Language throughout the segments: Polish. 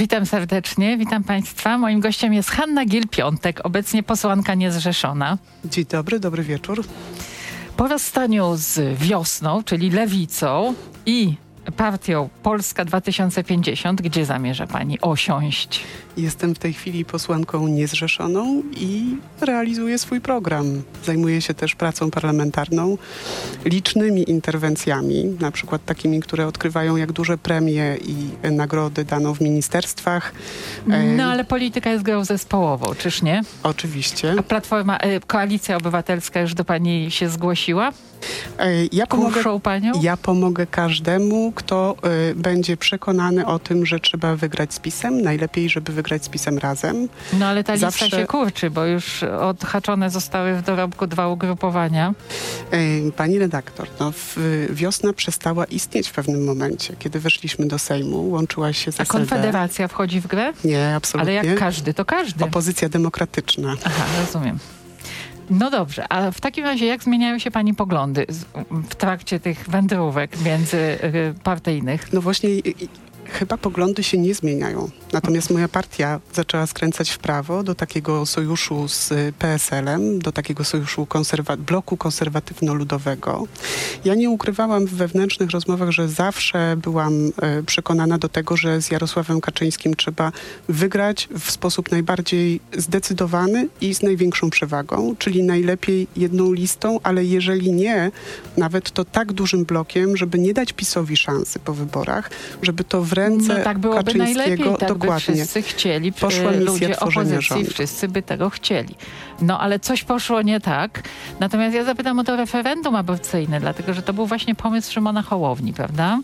Witam serdecznie, witam Państwa. Moim gościem jest Hanna Gil-Piątek, obecnie posłanka niezrzeszona. Dzień dobry, dobry wieczór. Po rozstaniu z wiosną, czyli lewicą i partią Polska 2050, gdzie zamierza Pani osiąść? Jestem w tej chwili posłanką niezrzeszoną i realizuję swój program. Zajmuję się też pracą parlamentarną, licznymi interwencjami, na przykład takimi, które odkrywają, jak duże premie i nagrody dano w ministerstwach. No ale polityka jest grą zespołową, czyż nie? Oczywiście. A Platforma, e, Koalicja Obywatelska już do Pani się zgłosiła? Ja pomogę, Kuszą Panią? ja pomogę każdemu, kto y, będzie przekonany o tym, że trzeba wygrać z PiSem. Najlepiej, żeby wygrać z PiSem razem. No ale ta Zawsze- lista się kurczy, bo już odhaczone zostały w dorobku dwa ugrupowania. Y, Pani redaktor, no, w, wiosna przestała istnieć w pewnym momencie. Kiedy weszliśmy do Sejmu, łączyła się z A. Konfederacja wchodzi w grę? Nie, Ale absolutnie. jak każdy, to każdy. Opozycja demokratyczna. Aha, rozumiem. No dobrze, a w takim razie jak zmieniają się pani poglądy w trakcie tych wędrówek międzypartyjnych? No właśnie, chyba poglądy się nie zmieniają. Natomiast moja partia zaczęła skręcać w prawo do takiego sojuszu z PSL-em, do takiego sojuszu konserwa- bloku konserwatywno-ludowego. Ja nie ukrywałam w wewnętrznych rozmowach, że zawsze byłam y, przekonana do tego, że z Jarosławem Kaczyńskim trzeba wygrać w sposób najbardziej zdecydowany i z największą przewagą, czyli najlepiej jedną listą, ale jeżeli nie, nawet to tak dużym blokiem, żeby nie dać PiSowi szansy po wyborach, żeby to w ręce No tak byłoby Kaczyńskiego najlepiej, tak by dokładnie. wszyscy chcieli, Poszła e, misja ludzie opozycji, rządu. wszyscy by tego chcieli. No ale coś poszło nie tak. Natomiast ja zapytam o to referendum aborcyjne, dlatego że to był właśnie pomysł Szymona Hołowni, prawda?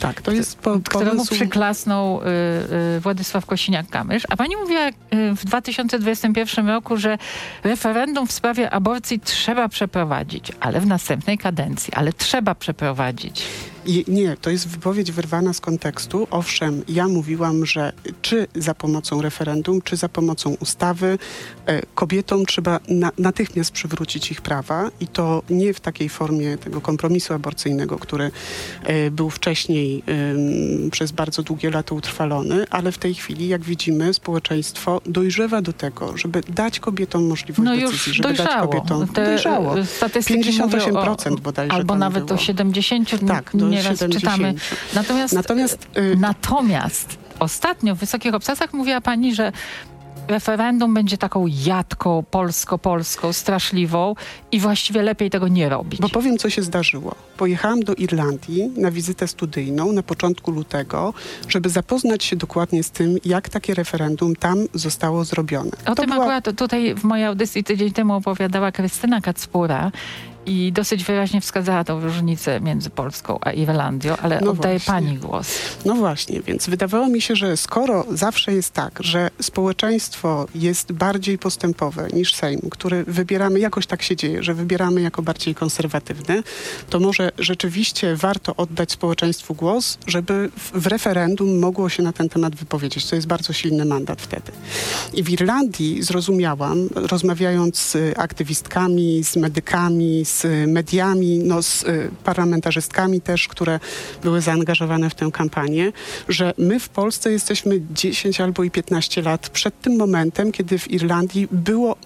Tak, to jest po, któremu pomysł... przyklasnął y, y, Władysław Kosiniak-Kamysz. A pani mówiła y, w 2021 roku, że referendum w sprawie aborcji trzeba przeprowadzić, ale w następnej kadencji, ale trzeba przeprowadzić. I- Nie, to jest wypowiedź wyrwana z kontekstu. Owszem, ja mówiłam, że czy za pomocą referendum, czy za pomocą ustawy e, kobietom trzeba na, natychmiast przywrócić ich prawa i to nie w takiej formie tego kompromisu aborcyjnego, który e, był wcześniej przez bardzo długie lata utrwalony, ale w tej chwili, jak widzimy, społeczeństwo dojrzewa do tego, żeby dać kobietom możliwość No decyzji, już żeby dać dojrzało. kobietom Te dojrzało. y, statystyki mówią 58% bodajże Albo nawet było. do 70, Tak, do nieraz 70. czytamy. Natomiast, Natomiast, y, natomiast ostatnio w Wysokich Obcasach mówiła pani, że referendum będzie taką jadką polsko-polską, straszliwą i właściwie lepiej tego nie robić. Bo powiem, co się zdarzyło. Pojechałam do Irlandii na wizytę studyjną na początku lutego, żeby zapoznać się dokładnie z tym, jak takie referendum tam zostało zrobione. O To tym była- akurat tutaj w mojej audycji tydzień temu opowiadała Krystyna Kacpura i dosyć wyraźnie wskazała tą różnicę między Polską a Irlandią, ale No oddaję właśnie. pani głos. No właśnie, więc wydawało mi się, że skoro zawsze jest tak, że społeczeństwo jest bardziej postępowe niż Sejm, który wybieramy, jakoś tak się dzieje, że wybieramy jako bardziej konserwatywny, to może rzeczywiście warto oddać społeczeństwu głos, żeby w, referendum mogło się na ten temat wypowiedzieć. To jest bardzo silny mandat wtedy. I w Irlandii zrozumiałam, rozmawiając z aktywistkami, z medykami, z mediami, no, z y, parlamentarzystkami też, które były zaangażowane w tę kampanię, że my w Polsce jesteśmy 10 albo i 15 lat przed tym momentem, kiedy w Irlandii było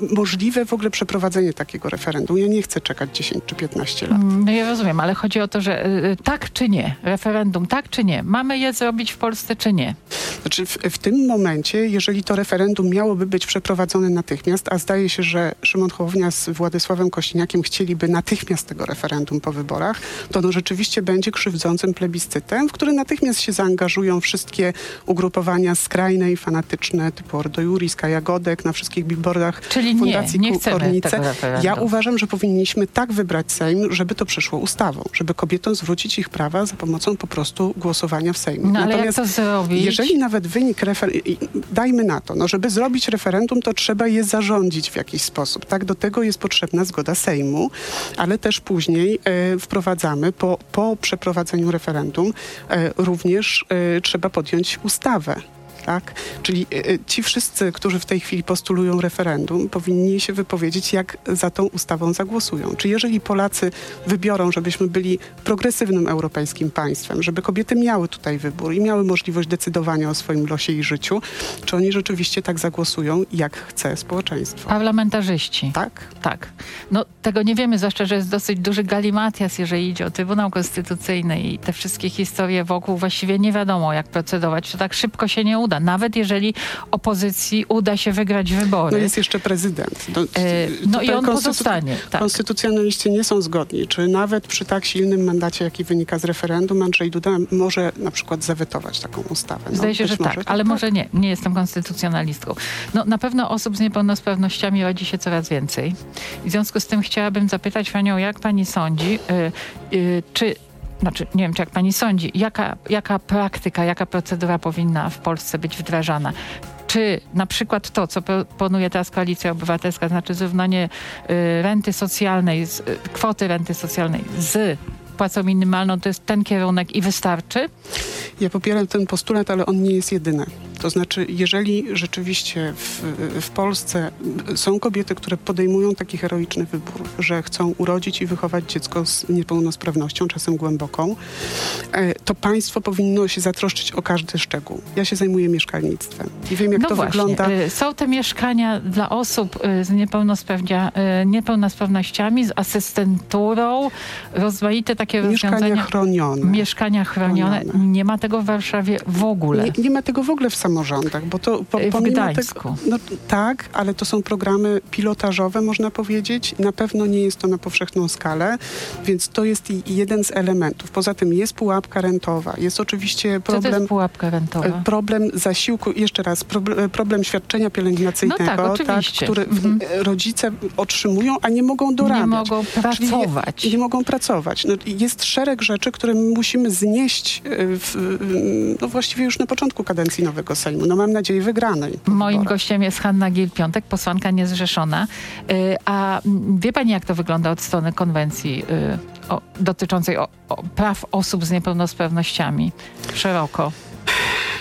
możliwe w ogóle przeprowadzenie takiego referendum. Ja nie chcę czekać 10 czy 15 lat. Mm, No ja rozumiem, ale chodzi o to, że y, tak czy nie, referendum tak czy nie, mamy je zrobić w Polsce czy nie? Znaczy w, w tym momencie, jeżeli to referendum miałoby być przeprowadzone natychmiast, a zdaje się, że Szymon Hołownia z Władysławem Kośniakiem chcieliby natychmiast tego referendum po wyborach, to no rzeczywiście będzie krzywdzącym plebiscytem, w który natychmiast się zaangażują wszystkie ugrupowania skrajne i fanatyczne typu Ordo Juris, Kaja Godek na wszystkich billboardach Czyli nie, Fundacji nie chcemy Kornice. referendum. Ja uważam, że powinniśmy tak wybrać Sejm, żeby to przeszło ustawą, żeby kobietom zwrócić ich prawa za pomocą po prostu głosowania w Sejmie. No zrobić? Jeżeli nawet wynik refer... i- i- dajmy na to, no żeby zrobić referendum, to trzeba je zarządzić w jakiś sposób. Tak, do tego jest potrzebna zgoda Sejmu, ale też później e, wprowadzamy po, po przeprowadzeniu referendum e, również e, trzeba podjąć ustawę. Tak? Czyli y, ci wszyscy, którzy w tej chwili postulują referendum, powinni się wypowiedzieć, jak za tą ustawą zagłosują. Czy jeżeli Polacy wybiorą, żebyśmy byli progresywnym europejskim państwem, żeby kobiety miały tutaj wybór i miały możliwość decydowania o swoim losie i życiu, czy oni rzeczywiście tak zagłosują, jak chce społeczeństwo? Parlamentarzyści. Tak? Tak. No tego nie wiemy, zwłaszcza, że jest dosyć duży galimatias, jeżeli idzie o Trybunał Konstytucyjny i te wszystkie historie wokół. Właściwie nie wiadomo, jak procedować. To tak szybko się nie uda. Nawet jeżeli opozycji uda się wygrać wybory. No jest jeszcze prezydent. Do, E, no i on pozostanie. Tak. Konstytucjonaliści nie są zgodni, czy nawet przy tak silnym mandacie, jaki wynika z referendum, Andrzej Duda może na przykład zawetować taką ustawę. No, Zdaje się, że tak, ale może nie. Nie jestem konstytucjonalistką. No, na pewno osób z niepełnosprawnościami rodzi się coraz więcej. I w związku z tym chciałabym zapytać panią, jak pani sądzi, y, czy znaczy, nie wiem, czy jak pani sądzi, jaka, jaka praktyka, jaka procedura powinna w Polsce być wdrażana? Czy na przykład to, co proponuje teraz Koalicja Obywatelska, znaczy zrównanie y, renty socjalnej, z, y, kwoty renty socjalnej z płacą minimalną, to jest ten kierunek i wystarczy? Ja popieram ten postulat, ale on nie jest jedyny. To znaczy, jeżeli rzeczywiście w, w Polsce są kobiety, które podejmują taki heroiczny wybór, że chcą urodzić i wychować dziecko z niepełnosprawnością, czasem głęboką, e, to państwo powinno się zatroszczyć o każdy szczegół. Ja się zajmuję mieszkalnictwem i wiem, jak no to właśnie. wygląda. Y, Są te mieszkania dla osób y, z y, niepełnosprawnościami, z asystenturą, rozmaite takie Mieszkania rozwiązania. chronione. Mieszkania chronione. Chronione. Nie ma tego w Warszawie w ogóle. Nie, nie ma tego w ogóle w samorządach, bo to po, W Gdańsku. tego. No, tak, ale to są programy pilotażowe, można powiedzieć. Na pewno nie jest to na powszechną skalę, więc to jest jeden z elementów. Poza tym jest pułapka rentowa, jest oczywiście Co to problem. jest pułapka rentowa? e, Problem zasiłku, jeszcze raz, proble- problem świadczenia pielęgnacyjnego, No tak, oczywiście. który Mhm. e, rodzice otrzymują, a nie mogą dorabiać. Nie mogą pracować. Nie, nie mogą pracować. No, jest szereg rzeczy, które musimy znieść e, w, no właściwie już na początku kadencji nowego Sejmu. No mam nadzieję wygranej. Moim gościem jest Hanna Gil-Piątek, posłanka niezrzeszona. Y, A wie pani, jak to wygląda od strony konwencji y, o, dotyczącej o, o praw osób z niepełnosprawnościami szeroko?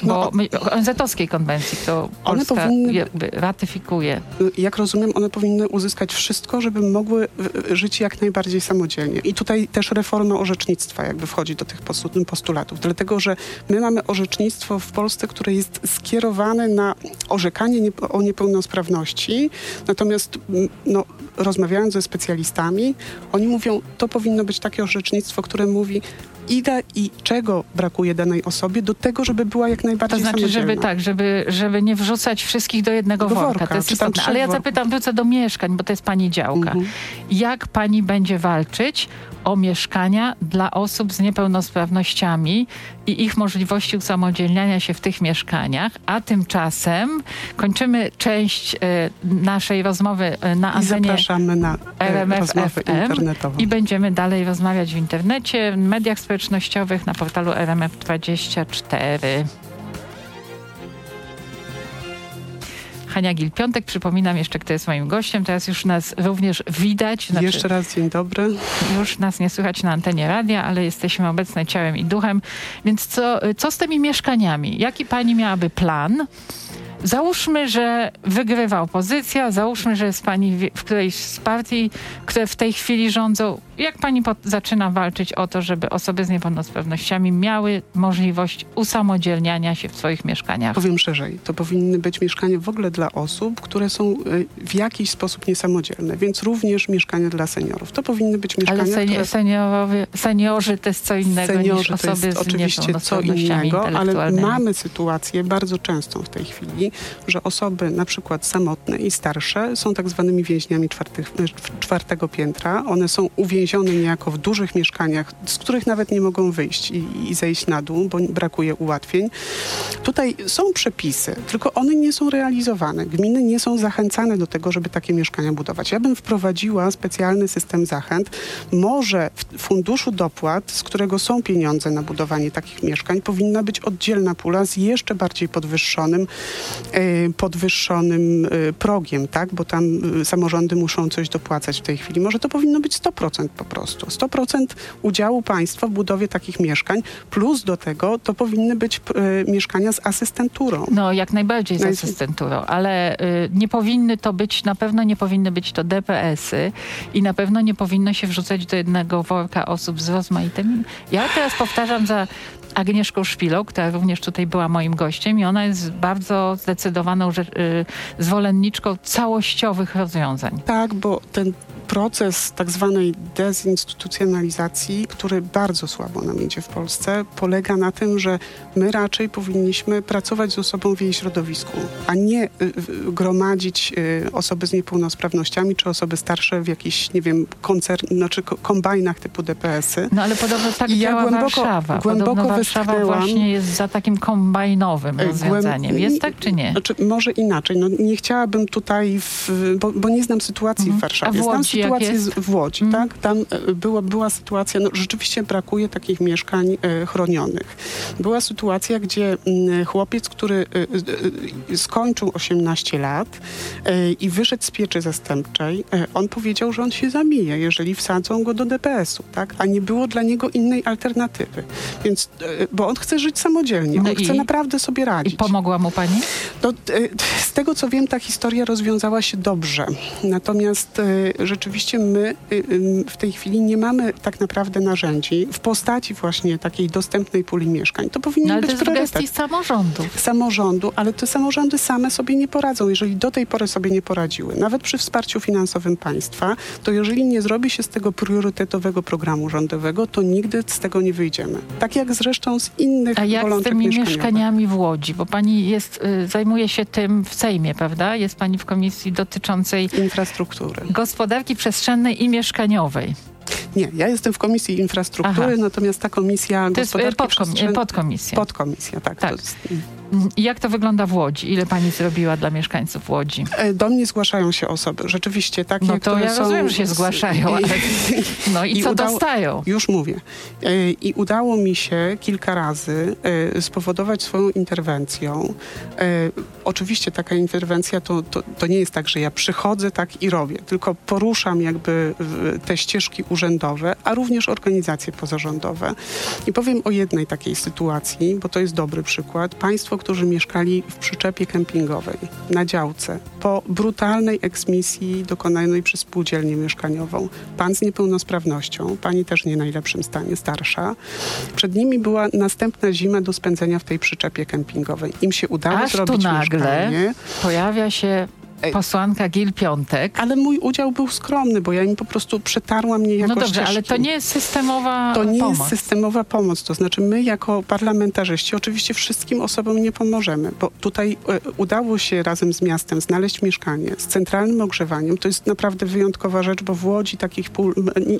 Bo No, ONZ-owskiej konwencji, którą one Polska powinny- jakby ratyfikuje. Jak rozumiem, one powinny uzyskać wszystko, żeby mogły e, żyć jak najbardziej samodzielnie. I tutaj też reforma orzecznictwa jakby wchodzi do tych postu- postulatów. Dlatego, że my mamy orzecznictwo w Polsce, które jest skierowane na orzekanie nie, o niepełnosprawności. Natomiast no, rozmawiając ze specjalistami, oni mówią, to powinno być takie orzecznictwo, które mówi, ile i czego brakuje danej osobie do tego, żeby była jak To najbardziej znaczy, samodzielna. żeby tak, żeby, żeby nie wrzucać wszystkich do jednego Do worka. worka, To jest istotne. Ale ja zapytam, wrócę do mieszkań, bo to jest pani działka. Mhm. Jak pani będzie walczyć o mieszkania dla osób z niepełnosprawnościami i ich możliwości usamodzielniania się w tych mieszkaniach, a tymczasem kończymy część e, naszej rozmowy e, na I antenie zapraszamy na e, RMF FM i będziemy dalej rozmawiać w internecie, w mediach społecznościowych, na portalu RMF24. Hania Gil-Piątek, przypominam jeszcze, kto jest moim gościem. Teraz już nas również widać. Znaczy, Jeszcze raz dzień dobry. już nas nie słychać na antenie radia, ale jesteśmy obecne ciałem i duchem. Więc co, co z tymi mieszkaniami? Jaki pani miałaby plan? Załóżmy, że wygrywa opozycja, załóżmy, że jest pani w- w którejś z partii, które w tej chwili rządzą. Jak pani zaczyna walczyć o to, żeby osoby z niepełnosprawnościami miały możliwość usamodzielniania się w swoich mieszkaniach? Powiem szerzej, to powinny być mieszkania w ogóle dla osób, które są y, w jakiś sposób niesamodzielne, więc również mieszkania dla seniorów. To powinny być mieszkania, Ale seni- które... seniorowie, seniorzy to jest co innego Seniorzy niż to osoby jest z oczywiście co innego, ale mamy sytuację bardzo częstą w tej chwili, że osoby na przykład samotne i starsze są tak zwanymi więźniami czwartych, czwartego piętra. One są uwięzione niejako w dużych mieszkaniach, z których nawet nie mogą wyjść i, i zejść na dół, bo brakuje ułatwień. Tutaj są przepisy, tylko one nie są realizowane. Gminy nie są zachęcane do tego, żeby takie mieszkania budować. Ja bym wprowadziła specjalny system zachęt. Może w funduszu dopłat, z którego są pieniądze na budowanie takich mieszkań, powinna być oddzielna pula z jeszcze bardziej podwyższonym, e, podwyższonym e, progiem, tak? bo tam e, samorządy muszą coś dopłacać w tej chwili. Może to powinno być 100% po prostu. 100% udziału państwa w budowie takich mieszkań, plus do tego to powinny być e, mieszkania z asystenturą. No, jak najbardziej z No asystenturą, ale y, nie powinny to być, na pewno nie powinny być to DPS-y i na pewno nie powinno się wrzucać do jednego worka osób z rozmaitymi. Ja teraz powtarzam za Agnieszką Szpilą, która również tutaj była moim gościem i ona jest bardzo zdecydowaną że, y, zwolenniczką całościowych rozwiązań. Tak, bo ten proces tak zwanej dezinstytucjonalizacji, który bardzo słabo nam idzie w Polsce, polega na tym, że my raczej powinniśmy pracować z osobą w jej środowisku, a nie y, y, gromadzić osoby z niepełnosprawnościami czy osoby starsze w jakichś, nie wiem, koncern, znaczy ko- kombajnach typu DPS-y. No ale podobno tak I ja działa głęboko- Warszawa. głęboko podobno Warszawa właśnie jest za takim kombajnowym E, głęb- rozwiązaniem. Jest tak czy nie? Znaczy, może inaczej. No, nie chciałabym tutaj, w, bo, bo nie znam sytuacji Mhm. w Warszawie. A w znam Łodzi jak sytuację z, w Łodzi, Mhm. tak? Tam e, było, była sytuacja, no rzeczywiście brakuje takich mieszkań e, chronionych. Była sytuacja, gdzie mm, chłopiec, który e, e, skończył 18 lat e, i wyszedł z pieczy zastępczej, on powiedział, że on się zamije, jeżeli wsadzą go do DPS-u, tak? A nie było dla niego innej alternatywy. Więc, bo on chce żyć samodzielnie, No on i? chce naprawdę sobie I radzić. pomogła mu pani? No, e, z tego co wiem, ta historia rozwiązała się dobrze. Natomiast e, rzeczywiście my e, w tej chwili nie mamy tak naprawdę narzędzi w postaci właśnie takiej dostępnej puli mieszkań. To powinien No ale to być w priorytet gestii samorządów. samorządu, ale te samorządy same sobie nie poradzą. Jeżeli do tej pory sobie nie poradziły, nawet przy wsparciu finansowym państwa, to jeżeli nie zrobi się z tego priorytetowego programu rządowego, to nigdy z tego nie wyjdziemy. Tak jak zresztą z innych A jak z tymi mieszkaniami w Łodzi? Bo pani jest, y, zajmuje się tym w Sejmie, prawda? Jest pani w komisji dotyczącej Infrastruktury. gospodarki przestrzennej i mieszkaniowej. Nie, ja jestem w Komisji Infrastruktury, Aha. natomiast ta komisja To jest y, gospodarki podkom- przestrzennej- podkomisja. Podkomisja, tak. Tak. To jest, I jak to wygląda w Łodzi? Ile pani zrobiła dla mieszkańców Łodzi? e, do mnie zgłaszają się osoby, rzeczywiście takie, No to ja rozumiem, że się zgłaszają, ale no i, I co udało- dostają? Już mówię. E, I udało mi się kilka razy e, spowodować swoją interwencją. E, Oczywiście taka interwencja to, to, to nie jest tak, że ja przychodzę tak i robię, tylko poruszam jakby te ścieżki urzędowe, a również organizacje pozarządowe. I powiem o jednej takiej sytuacji, bo to jest dobry przykład. Państwo, którzy mieszkali w przyczepie kempingowej na działce po brutalnej eksmisji dokonanej przez spółdzielnię mieszkaniową. Pan z niepełnosprawnością, pani też nie najlepszym stanie, starsza. Przed nimi była następna zima do spędzenia w tej przyczepie kempingowej. Im się udało Aż tu zrobić nagle mieszkanie. pojawia się. Posłanka Gil Piątek. Ale mój udział był skromny, bo ja im po prostu przetarłam niejako No dobrze, ale to nie jest systemowa To nie pomoc. jest systemowa pomoc. To znaczy my jako parlamentarzyści oczywiście wszystkim osobom nie pomożemy, bo tutaj e, udało się razem z miastem znaleźć mieszkanie z centralnym ogrzewaniem. To jest naprawdę wyjątkowa rzecz, bo w Łodzi takich pól,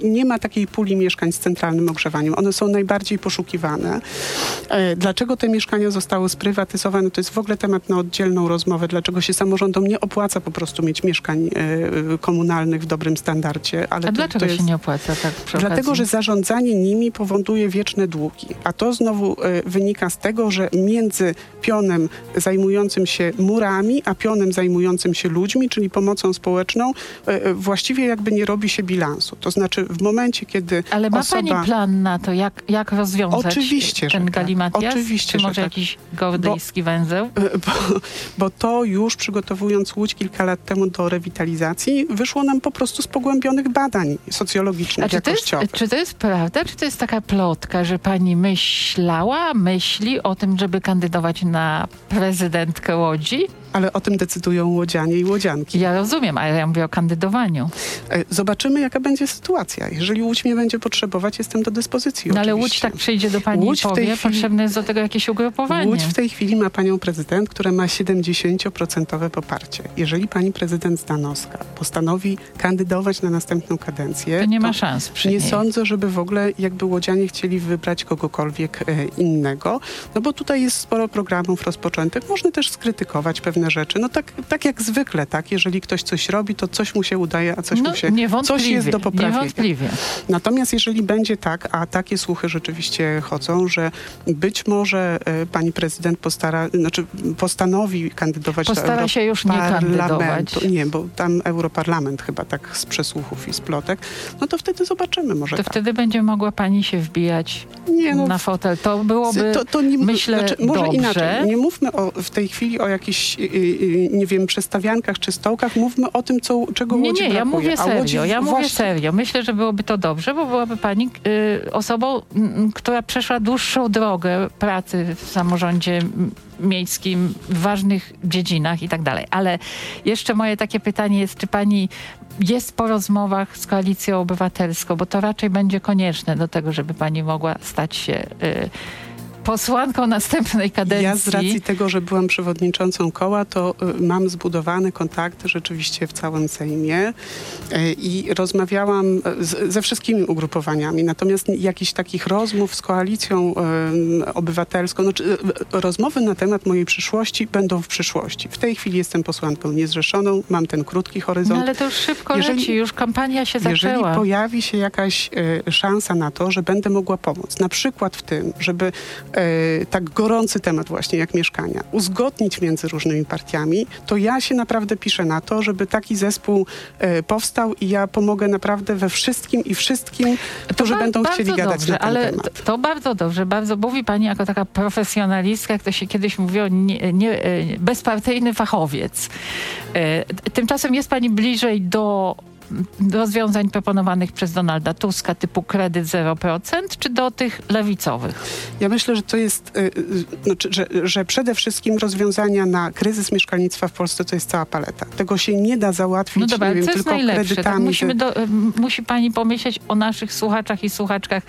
nie ma takiej puli mieszkań z centralnym ogrzewaniem. One są najbardziej poszukiwane. E, Dlaczego te mieszkania zostały sprywatyzowane? To jest w ogóle temat na oddzielną rozmowę. Dlaczego się samorządom nie opłaca po prostu mieć mieszkań e, komunalnych w dobrym standardzie? Ale A to, dlaczego to jest... się nie opłaca tak Dlatego, że zarządzanie nimi powoduje wieczne długi. A to znowu e, wynika z tego, że między pionem zajmującym się murami, a pionem zajmującym się ludźmi, czyli pomocą społeczną, e, właściwie jakby nie robi się bilansu. To znaczy w momencie, kiedy Ale ma osoba... pani plan na to, jak, jak rozwiązać Oczywiście, ten tak. galimatias? Oczywiście, Czy że może tak. jakiś gordyjski węzeł? E, Bo, bo to już przygotowując Łódź kilka lat temu do rewitalizacji, wyszło nam po prostu z pogłębionych badań socjologicznych, A czy to, jest, jakościowych. czy to jest prawda, czy to jest taka plotka, że pani myślała, myśli o tym, żeby kandydować na prezydentkę Łodzi? Ale o tym decydują łodzianie i łodzianki. Ja rozumiem, ale ja mówię o kandydowaniu. E, Zobaczymy, jaka będzie sytuacja. Jeżeli Łódź mnie będzie potrzebować, jestem do dyspozycji. No ale Łódź tak przyjdzie do pani Łódź i powie, chwili- potrzebne jest do tego jakieś ugrupowanie. Łódź w tej chwili ma panią prezydent, która ma 70% poparcie. Jeżeli pani prezydent Stanowska postanowi kandydować na następną kadencję, to nie ma szans przy nie niej. sądzę, żeby w ogóle jakby łodzianie chcieli wybrać kogokolwiek e, innego, no bo tutaj jest sporo programów rozpoczętych. Można też skrytykować pewne rzeczy. No tak, tak jak zwykle, tak? Jeżeli ktoś coś robi, to coś mu się udaje, a coś no, mu się... Coś jest do poprawienia. Niewątpliwie. Natomiast jeżeli będzie tak, a takie słuchy rzeczywiście chodzą, że być może e, pani prezydent postara, znaczy postanowi kandydować Postara do się już nie kandydować. Nie, bo tam Europarlament chyba tak z przesłuchów i z plotek, no to wtedy zobaczymy może To tak. wtedy będzie mogła pani się wbijać nie, no, na fotel. To byłoby, to, to nie, myślę, znaczy, Może dobrze. inaczej. Nie mówmy o, w tej chwili o jakichś, yy, nie wiem, przestawiankach czy stołkach. Mówmy o tym, co, czego Nie, Łodzi nie, brakuje. ja mówię serio. Łodzi ja właśnie... mówię serio. Myślę, że byłoby to dobrze, bo byłaby pani y, osobą, y, która przeszła dłuższą drogę pracy w samorządzie miejskim, w ważnych dziedzinach i tak dalej. Ale jeszcze moje takie pytanie jest, czy pani jest po rozmowach z Koalicją Obywatelską, bo to raczej będzie konieczne do tego, żeby pani mogła stać się... Y, posłanką następnej kadencji. Ja z racji tego, że byłam przewodniczącą koła, to y, mam zbudowane kontakty rzeczywiście w całym Sejmie y, i rozmawiałam y, z, ze wszystkimi ugrupowaniami. Natomiast jakichś takich rozmów z koalicją obywatelską, znaczy rozmowy na temat mojej przyszłości będą w przyszłości. W tej chwili jestem posłanką niezrzeszoną, mam ten krótki horyzont. No ale to już szybko jeżeli, leci, już kampania się zaczęła. Jeżeli pojawi się jakaś szansa na to, że będę mogła pomóc, na przykład w tym, żeby tak gorący temat właśnie jak mieszkania, uzgodnić między różnymi partiami, to ja się naprawdę piszę na to, żeby taki zespół e, powstał i ja pomogę naprawdę we wszystkim i wszystkim, którzy ba- będą chcieli gadać dobrze, na ten ale temat. To, to bardzo dobrze, bardzo mówi pani jako taka profesjonalistka, jak to się kiedyś mówiło, nie, nie, e, bezpartyjny fachowiec. Tymczasem jest pani bliżej do rozwiązań proponowanych przez Donalda Tuska typu kredyt 0%, czy do tych lewicowych? Ja myślę, że to jest, znaczy, że, że przede wszystkim rozwiązania na kryzys mieszkalnictwa w Polsce to jest cała paleta. Tego się nie da załatwić no dobra, nie wiem, tylko najlepsze? kredytami. Tak musimy do, musi pani pomyśleć o naszych słuchaczach i słuchaczkach.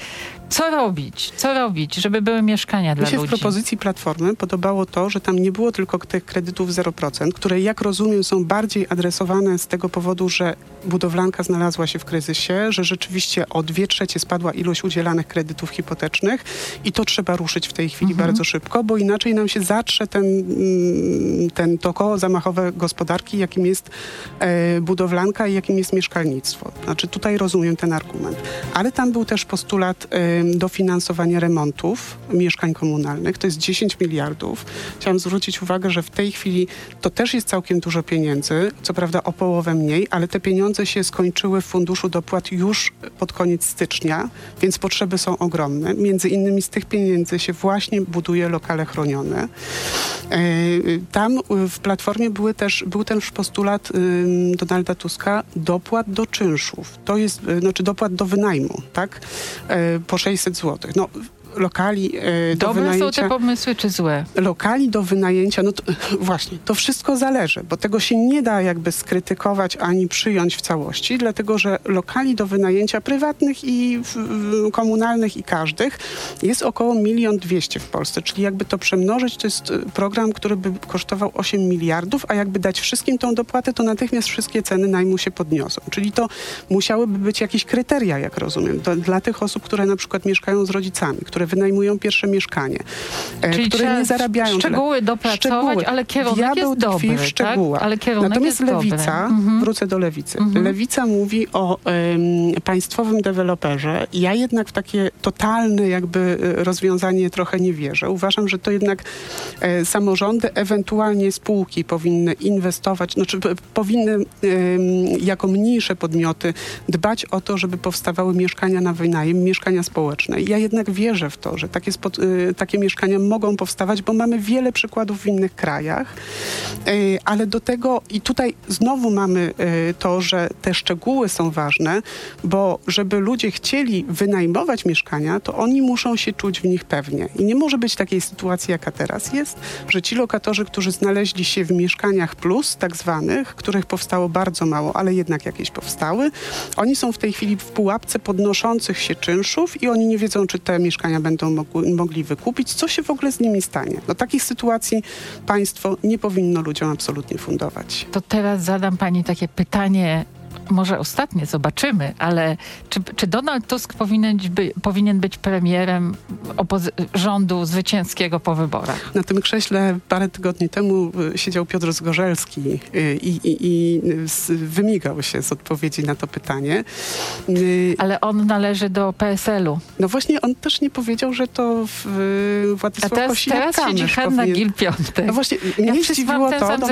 Co robić? Co robić, żeby były mieszkania dla Mi się ludzi? w propozycji Platformy podobało to, że tam nie było tylko tych kredytów 0%, które jak rozumiem są bardziej adresowane z tego powodu, że budowlanka znalazła się w kryzysie, że rzeczywiście o dwie trzecie spadła ilość udzielanych kredytów hipotecznych i to trzeba ruszyć w tej chwili mhm. bardzo szybko, bo inaczej nam się zatrze ten, mm, ten, to koło zamachowe gospodarki, jakim jest e, budowlanka i jakim jest mieszkalnictwo. Znaczy tutaj rozumiem ten argument. Ale tam był też postulat e, dofinansowania remontów mieszkań komunalnych. To jest 10 miliardów. Chciałam zwrócić uwagę, że w tej chwili to też jest całkiem dużo pieniędzy, co prawda o połowę mniej, ale te pieniądze się skończyły w funduszu dopłat już pod koniec stycznia, więc potrzeby są ogromne. Między innymi z tych pieniędzy się właśnie buduje lokale chronione. E, tam w Platformie były też, był też postulat Donalda Tuska dopłat do czynszów. To jest, znaczy dopłat do wynajmu, tak? E, po 600 zł. No, lokali e, do Dobre wynajęcia. są te pomysły, czy złe? Lokali do wynajęcia, no to, właśnie, to wszystko zależy, bo tego się nie da jakby skrytykować ani przyjąć w całości, dlatego że lokali do wynajęcia prywatnych i komunalnych i każdych jest około milion dwieście w Polsce, czyli jakby to przemnożyć, to jest e, program, który by kosztował 8 miliardów, a jakby dać wszystkim tą dopłatę, to natychmiast wszystkie ceny najmu się podniosą. Czyli to musiałyby być jakieś kryteria, jak rozumiem, do, dla tych osób, które na przykład mieszkają z rodzicami, które wynajmują pierwsze mieszkanie, e, Czyli które nie zarabiają szczegóły tyle. dopracować, szczegóły. ale kierunek Diabeł jest dobry, w szczegółach. tak? Natomiast jest lewica. Mhm. wrócę do lewicy, Mhm. lewica mówi o państwowym deweloperze. Ja jednak w takie totalne jakby e, rozwiązanie trochę nie wierzę. Uważam, że to jednak e, samorządy, ewentualnie spółki powinny inwestować, znaczy powinny jako mniejsze podmioty dbać o to, żeby powstawały mieszkania na wynajem, mieszkania społeczne. Ja jednak wierzę w to, że takie, spod, y, takie mieszkania mogą powstawać, bo mamy wiele przykładów w innych krajach, Y, ale do tego i tutaj znowu mamy y, to, że te szczegóły są ważne, bo żeby ludzie chcieli wynajmować mieszkania, to oni muszą się czuć w nich pewnie. I nie może być takiej sytuacji, jaka teraz jest, że ci lokatorzy, którzy znaleźli się w mieszkaniach plus, tak zwanych, których powstało bardzo mało, ale jednak jakieś powstały, oni są w tej chwili w pułapce podnoszących się czynszów i oni nie wiedzą, czy te mieszkania będą mogły, mogli wykupić. Co się w ogóle z nimi stanie? No takich sytuacji państwo nie powinno ludziom absolutnie fundować. To teraz zadam pani takie pytanie może ostatnie, zobaczymy, ale czy, czy Donald Tusk powinien, by, powinien być premierem rządu zwycięskiego po wyborach? Na tym krześle parę tygodni temu y, siedział Piotr Zgorzelski y, i, i, i wymigał się z odpowiedzi na to pytanie. Y, ale on należy do PSL-u. No właśnie, on też nie powiedział, że to w Władysław A teraz, teraz siedzi Hanna. Gil-Piątek. No właśnie, mnie ja zdziwiło to, no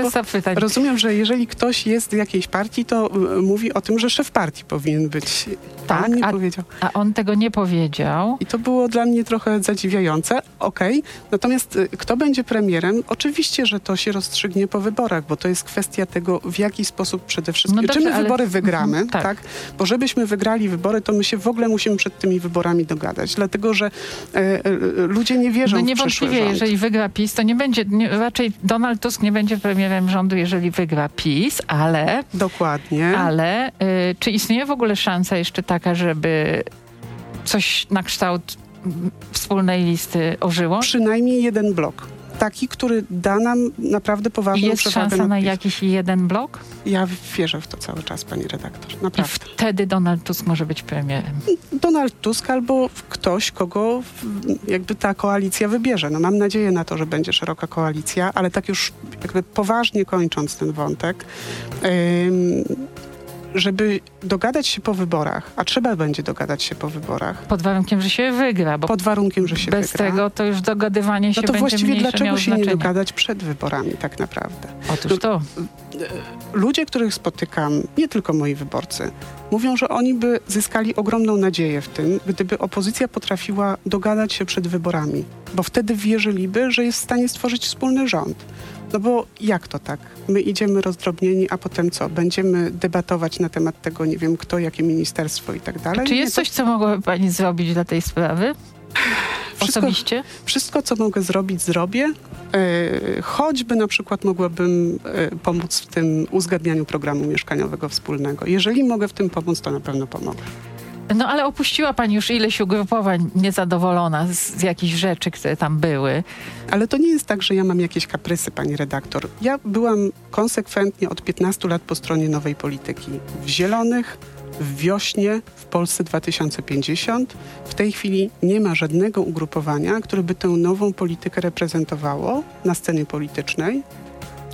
rozumiem, że jeżeli ktoś jest z jakiejś partii, to mówi o tym, że szef partii powinien być. Tak, on a, powiedział. a on tego nie powiedział. I to było dla mnie trochę zadziwiające. Okej, okay. natomiast y, kto będzie premierem? Oczywiście, że to się rozstrzygnie po wyborach, bo to jest kwestia tego, w jaki sposób przede wszystkim... No dobrze, czy my ale... wybory wygramy, mm, tak. tak. Bo żebyśmy wygrali wybory, to my się w ogóle musimy przed tymi wyborami dogadać, dlatego, że e, e, ludzie nie wierzą no w niewątpliwie, jeżeli wygra PiS, to nie będzie, nie, raczej Donald Tusk nie będzie premierem rządu, jeżeli wygra PiS, ale... Dokładnie. Ale y, czy istnieje w ogóle szansa jeszcze taka, żeby coś na kształt wspólnej listy ożyło? Przynajmniej jeden blok. Taki, który da nam naprawdę poważną Jest szansa na jakiś jeden blok? Ja wierzę w to cały czas, pani redaktor. Naprawdę. I wtedy Donald Tusk może być premierem? Donald Tusk albo ktoś, kogo jakby ta koalicja wybierze. No mam nadzieję na to, że będzie szeroka koalicja, ale tak już jakby poważnie kończąc ten wątek, yy, żeby dogadać się po wyborach, a trzeba będzie dogadać się po wyborach. Pod warunkiem, że się wygra. Bo pod warunkiem, że się bez wygra. Bez tego to już dogadywanie się No to będzie właściwie dlaczego się nie dogadać przed wyborami tak naprawdę? Otóż no, to. Ludzie, których spotykam, nie tylko moi wyborcy, mówią, że oni by zyskali ogromną nadzieję w tym, gdyby opozycja potrafiła dogadać się przed wyborami, bo wtedy wierzyliby, że jest w stanie stworzyć wspólny rząd. No bo jak to tak? My idziemy rozdrobnieni, a potem co? Będziemy debatować na temat tego, nie wiem kto, jakie ministerstwo i tak dalej. Czy jest nie, coś, co mogłaby pani zrobić dla tej sprawy? Wszystko, Osobiście? Wszystko, co mogę zrobić, zrobię. E, choćby na przykład mogłabym e, pomóc w tym uzgadnianiu programu mieszkaniowego wspólnego. Jeżeli mogę w tym pomóc, to na pewno pomogę. No ale opuściła pani już ileś ugrupowań niezadowolona z, z jakichś rzeczy, które tam były. Ale to nie jest tak, że ja mam jakieś kaprysy, pani redaktor. Ja byłam konsekwentnie od 15 lat po stronie nowej polityki. W Zielonych, w Wiośnie, w Polsce 2050. W tej chwili nie ma żadnego ugrupowania, które by tę nową politykę reprezentowało na scenie politycznej.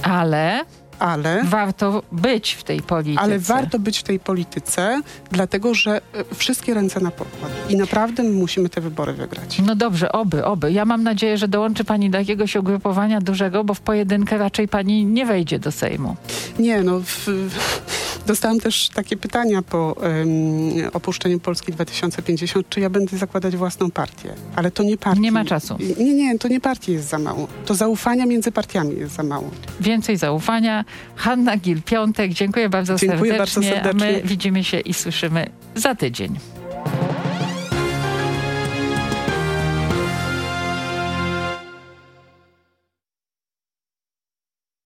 Ale ale... Warto być w tej polityce. Ale warto być w tej polityce, dlatego że e, wszystkie ręce na pokład. I naprawdę musimy te wybory wygrać. No dobrze, oby, oby. Ja mam nadzieję, że dołączy pani do jakiegoś ugrupowania dużego, bo w pojedynkę raczej pani nie wejdzie do Sejmu. Nie, no... W, Dostałam też takie pytania po um, opuszczeniu Polski 2050, czy ja będę zakładać własną partię. Ale to nie partia. Nie ma czasu. Nie, nie, to nie partii jest za mało. To zaufania między partiami jest za mało. Więcej zaufania. Hanna Gil-Piątek, dziękuję bardzo dziękuję serdecznie. Bardzo serdecznie. A my widzimy się i słyszymy za tydzień.